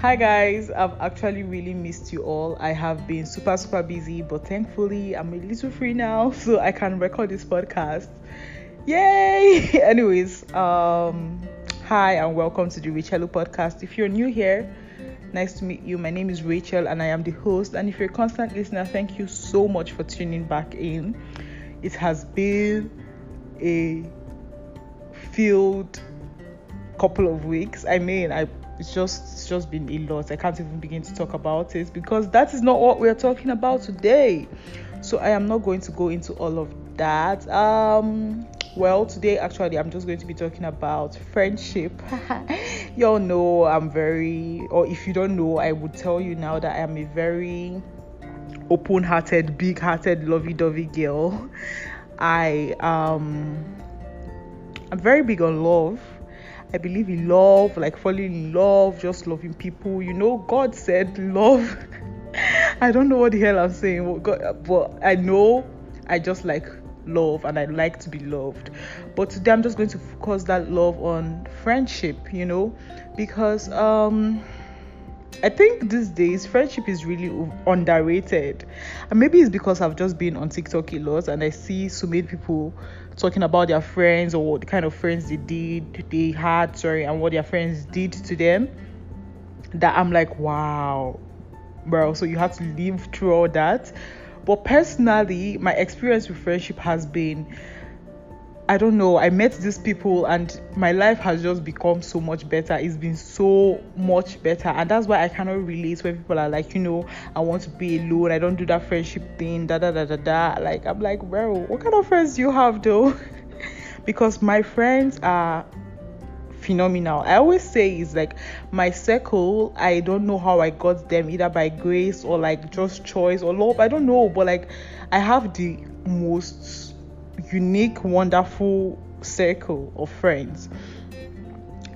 Hi guys, I've actually really missed you all. I have been super super busy, but thankfully I'm a little free now, so I can record this podcast. Yay! Anyways, um hi and welcome to the Rachel podcast. If you're new here, nice to meet you. My name is Rachel and I am the host. And if you're a constant listener, thank you so much for tuning back in. It has been a filled couple of weeks. I mean, I it's just just been a lot. I can't even begin to talk about it because that is not what we're talking about today. So I am not going to go into all of that. Um well, today actually I'm just going to be talking about friendship. Y'all know I'm very or if you don't know, I would tell you now that I am a very open-hearted, big-hearted, lovey-dovey girl. I um I'm very big on love I believe in love, like falling in love, just loving people. You know, God said love. I don't know what the hell I'm saying, but I know I just like love and I like to be loved. But today I'm just going to focus that love on friendship, you know, because um I think these days friendship is really underrated. And maybe it's because I've just been on TikTok a lot and I see so many people talking about their friends or what kind of friends they did they had, sorry, and what their friends did to them. That I'm like, wow, bro. So you have to live through all that. But personally, my experience with friendship has been I don't know, I met these people and my life has just become so much better. It's been so much better. And that's why I cannot relate when people are like, you know, I want to be alone. I don't do that friendship thing, da da da da da. Like, I'm like, bro, what kind of friends you have though? because my friends are phenomenal. I always say it's like my circle, I don't know how I got them either by grace or like just choice or love. I don't know, but like I have the most unique, wonderful circle of friends.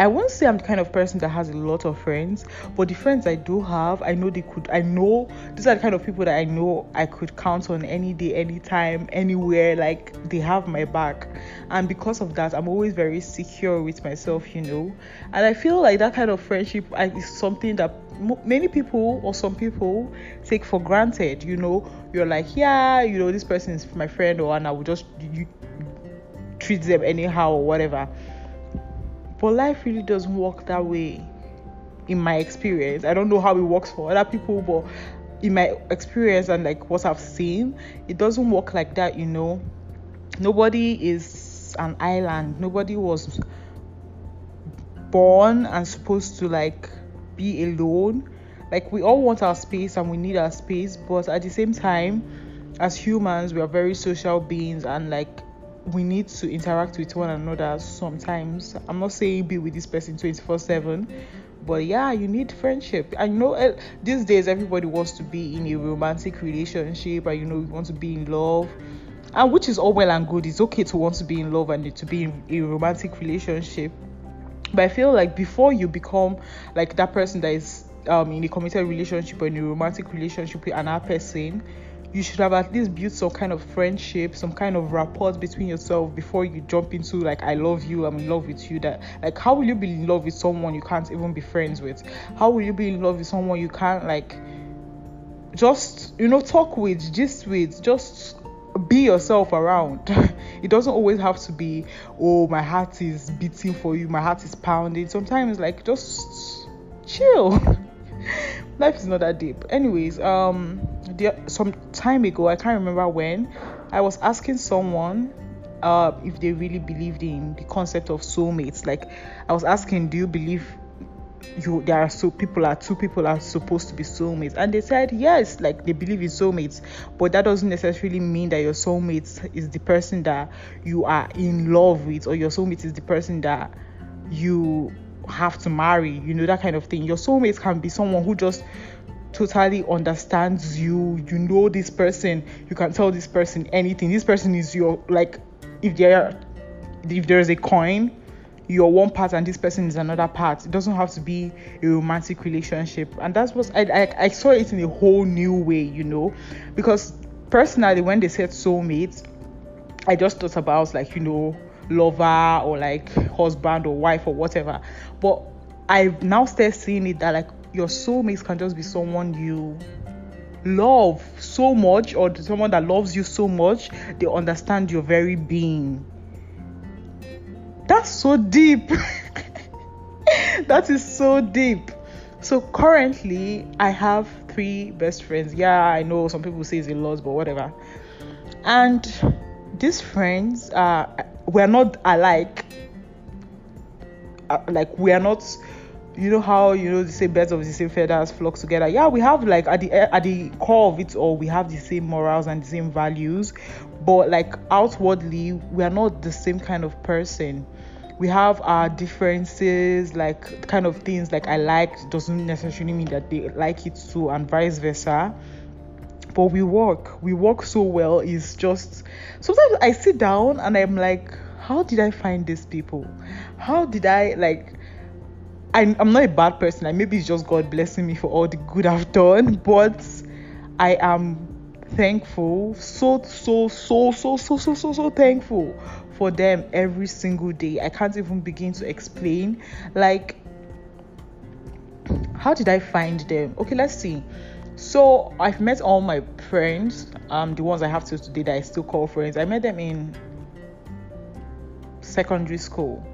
I won't say I'm the kind of person that has a lot of friends, but the friends I do have, I know they could, I know these are the kind of people that I know I could count on any day, anytime, anywhere. Like they have my back. And because of that, I'm always very secure with myself, you know. And I feel like that kind of friendship is something that many people or some people take for granted, you know. You're like, yeah, you know, this person is my friend, or and I will just you, treat them anyhow or whatever but life really doesn't work that way in my experience. I don't know how it works for other people, but in my experience and like what I've seen, it doesn't work like that, you know. Nobody is an island. Nobody was born and supposed to like be alone. Like we all want our space and we need our space, but at the same time, as humans, we are very social beings and like we need to interact with one another sometimes. I'm not saying be with this person 24 7, but yeah, you need friendship. I know uh, these days everybody wants to be in a romantic relationship and you know, you want to be in love, and which is all well and good. It's okay to want to be in love and to be in a romantic relationship, but I feel like before you become like that person that is um, in a committed relationship or in a romantic relationship with another person you should have at least built some kind of friendship, some kind of rapport between yourself before you jump into like I love you, I'm in love with you. That like how will you be in love with someone you can't even be friends with? How will you be in love with someone you can't like just you know talk with, just with, just be yourself around. it doesn't always have to be oh my heart is beating for you, my heart is pounding. Sometimes like just chill. Life is not that deep. Anyways, um some time ago, I can't remember when, I was asking someone uh, if they really believed in the concept of soulmates. Like, I was asking, do you believe you there are so people are two people are supposed to be soulmates. And they said yes like they believe in soulmates. But that doesn't necessarily mean that your soulmate is the person that you are in love with or your soulmate is the person that you have to marry you know that kind of thing. Your soulmate can be someone who just totally understands you. You know this person. You can tell this person anything. This person is your like if there if there's a coin you're one part and this person is another part. It doesn't have to be a romantic relationship. And that's what I, I, I saw it in a whole new way you know. Because personally when they said soulmates i just thought about like you know lover or like husband or wife or whatever. But i now start seeing it that like your soulmate can just be someone you love so much or someone that loves you so much they understand your very being that's so deep. That is so deep. So currently i have three best friends. Yeah i know some people say it's a lot but whatever. And these friends uh we're not alike. Uh, like we are not you know how you know the same birds of the same feathers flock together? Yeah we have like at the eh, at the core of it all we have the same morals and the same values. But like outwardly we are not the same kind of person. We have our differences like kind of things like i like doesn't necessarily mean that they like it too and vice versa. But we work. We work so well. It's just sometimes i sit down and i'm like how did i find these people? How did i like I, I'm not a bad person. Maybe it's just God blessing me for all the good I've done, but I am thankful, so so so so so so so so thankful for them every single day. I can't even begin to explain. Like, how did I find them? Okay, let's see. So I've met all my friends, um, the ones I have to today that I still call friends. I met them in secondary school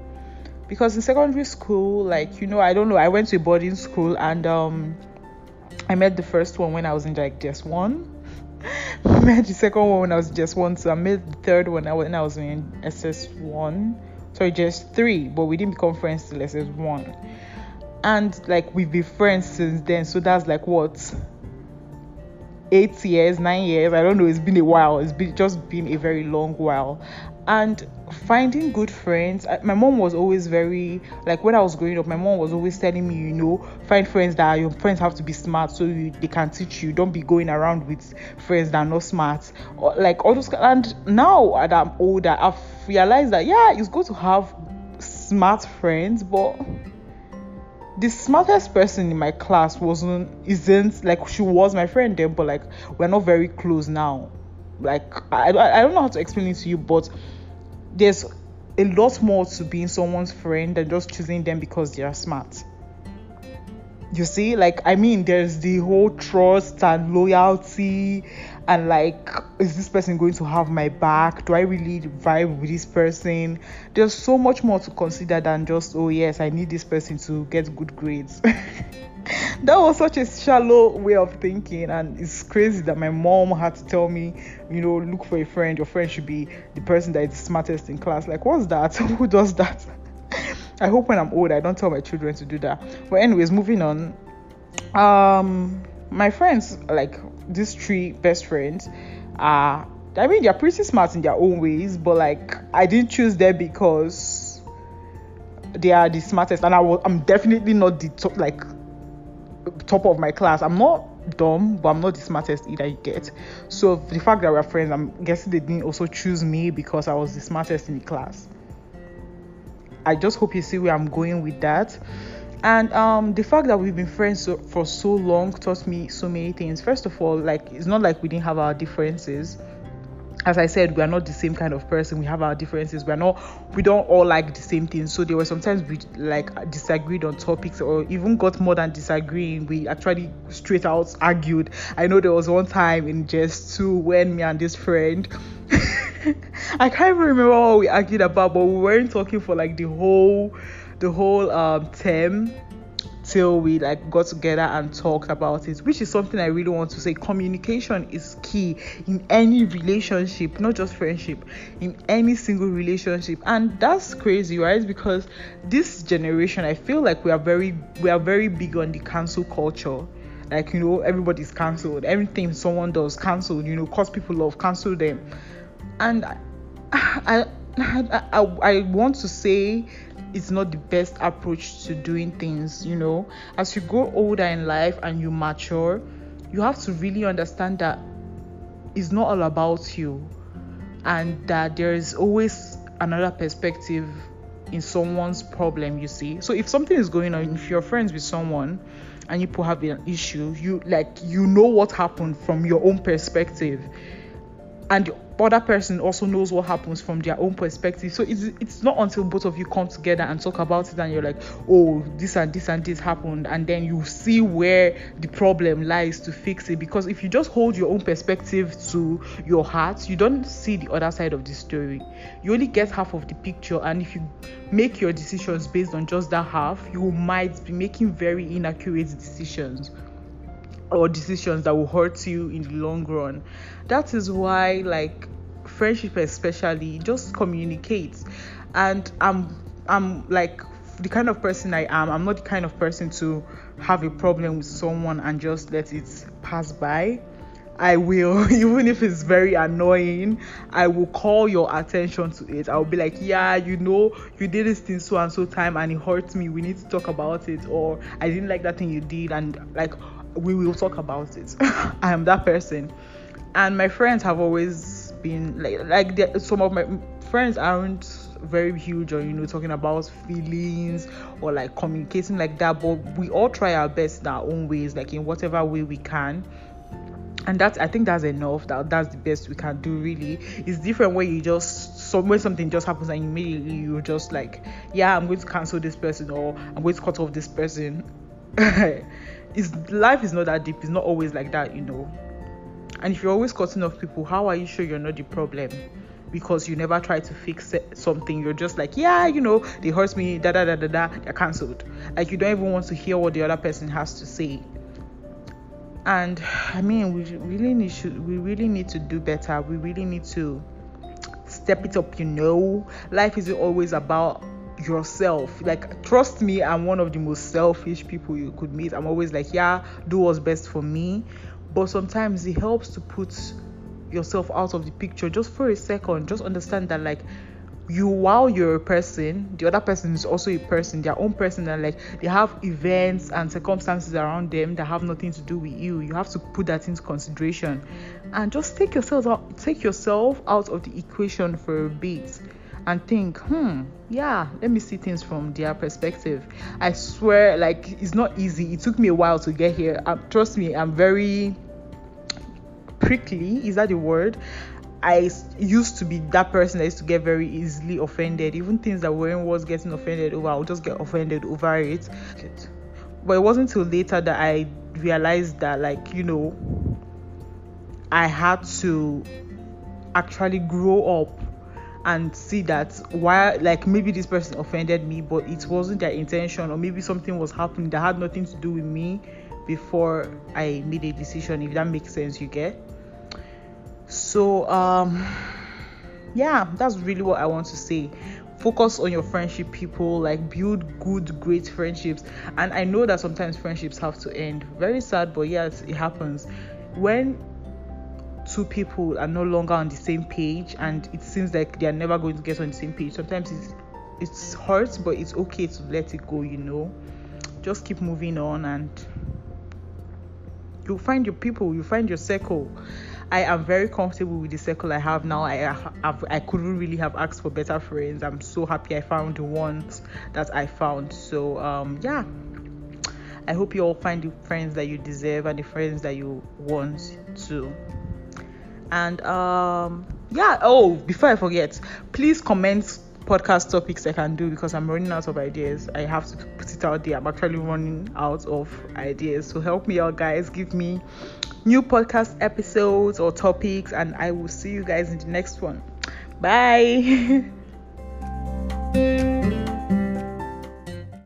because in secondary school like you know i don't know i went to a boarding school and um i met the first one when i was in like JSS1. Met the second one when i was JSS1 so i met the third one when i was in ss1 sorry JSS3 but we didn't become friends till ss1 and like we've been friends since then so that's like what? Eight years nine years i don't know it's been a while it's been just been a very long while and finding good friends my mom was always very like when i was growing up my mom was always telling me you know find friends that your friends have to be smart so you, they can teach you. Don't be going around with friends that are not smart. Or like all those and now that i'm older i've realized that yeah it's good to have smart friends but the smartest person in my class wasn't isn't like she was my friend then but like we're not very close now. Like I, I don't know how to explain it to you but there's a lot more to being someone's friend than just choosing them because they are smart. You see like i mean there's the whole trust and loyalty and like is this person going to have my back? Do i really vibe with this person? There's so much more to consider than just oh yes i need this person to get good grades. That was such a shallow way of thinking and it's crazy that my mom had to tell me you know look for a friend. Your friend should be the person that is smartest in class. Like what's that? Who does that? I hope when I'm old, I don't tell my children to do that. But anyways, moving on. Um, my friends, like these three best friends, are I mean they're pretty smart in their own ways, but like I didn't choose them because they are the smartest, and I was I'm definitely not the top like top of my class. I'm not dumb, but I'm not the smartest either. You get so the fact that we're friends, I'm guessing they didn't also choose me because I was the smartest in the class. I just hope you see where I'm going with that. And um, the fact that we've been friends so, for so long taught me so many things. First of all, like it's not like we didn't have our differences. As I said, we are not the same kind of person. We have our differences. We are not. We don't all like the same things. So there were sometimes we like disagreed on topics, or even got more than disagreeing. We actually straight out argued. I know there was one time in JSS2 when me and this friend I can't even remember what we argued about, but we weren't talking for like the whole the whole um term till we like got together and talked about it which is something i really want to say. Communication is key in any relationship not just friendship in any single relationship. And that's crazy right? Because this generation i feel like we are very we are very big on the cancel culture. Like you know everybody's cancelled. Everything someone does cancelled you know cause people love cancel them. And I, I, I, I want to say it's not the best approach to doing things you know. As you grow older in life and you mature you have to really understand that it's not all about you and that there is always another perspective in someone's problem you see. So if something is going on if you're friends with someone and you have an issue you like you know what happened from your own perspective and other person also knows what happens from their own perspective. So it's it's not until both of you come together and talk about it and you're like, oh, this and this and this happened, and then you see where the problem lies to fix it. Because if you just hold your own perspective to your heart, you don't see the other side of the story. You only get half of the picture, and if you make your decisions based on just that half, you might be making very inaccurate decisions or decisions that will hurt you in the long run. That is why, like, friendship especially, just communicate. And I'm, I'm like the kind of person I am. I'm not the kind of person to have a problem with someone and just let it pass by. I will, even if it's very annoying, I will call your attention to it. I'll be like, yeah, you know, you did this thing so and so time and it hurts me. We need to talk about it. Or I didn't like that thing you did. And like, we will talk about it. I am that person, and my friends have always been like like some of my friends aren't very huge on you know talking about feelings or like communicating like that but we all try our best in our own ways like in whatever way we can. And that's i think that's enough that that's the best we can do really. It's different when you just so when something just happens and immediately you're just like yeah i'm going to cancel this person or i'm going to cut off this person is life is not that deep. It's not always like that you know. And if you're always cutting off people how are you sure you're not the problem? Because you never try to fix something. You're just like yeah you know they hurt me da da da da da they're cancelled. Like you don't even want to hear what the other person has to say. And i mean we really need to we really need to do better. We really need to step it up you know. Life isn't always about yourself. Like, trust me, I'm one of the most selfish people you could meet. I'm always like, yeah, do what's best for me. But sometimes it helps to put yourself out of the picture just for a second. Just understand that, like, you while you're a person the other person is also a person their own person and like they have events and circumstances around them that have nothing to do with you you have to put that into consideration and just take yourself out take yourself out of the equation for a bit and think, hmm, yeah, let me see things from their perspective. I swear, like, it's not easy. It took me a while to get here. Um, trust me, I'm very prickly. Is that the word? I used to be that person that used to get very easily offended. Even things that weren't was getting offended over, I would just get offended over it. But it wasn't until later that I realized that, like, you know, I had to actually grow up and see that why like maybe this person offended me but it wasn't their intention or maybe something was happening that had nothing to do with me before I made a decision if that makes sense you get? So um yeah that's really what I want to say. Focus on your friendship people like build good great friendships. And I know that sometimes friendships have to end. Very sad but yes it happens. When two people are no longer on the same page and it seems like they are never going to get on the same page sometimes it's it's hurts but it's okay to let it go you know just keep moving on and you'll find your people you find your circle I am very comfortable with the circle I have now. I have, I couldn't really have asked for better friends. I'm so happy I found the ones that I found. So um yeah. I hope you all find the friends that you deserve and the friends that you want to and um yeah oh before i forget please comment podcast topics i can do because i'm running out of ideas. I have to put it out there. I'm actually running out of ideas. So help me out guys. Give me new podcast episodes or topics and i will see you guys in the next one. Bye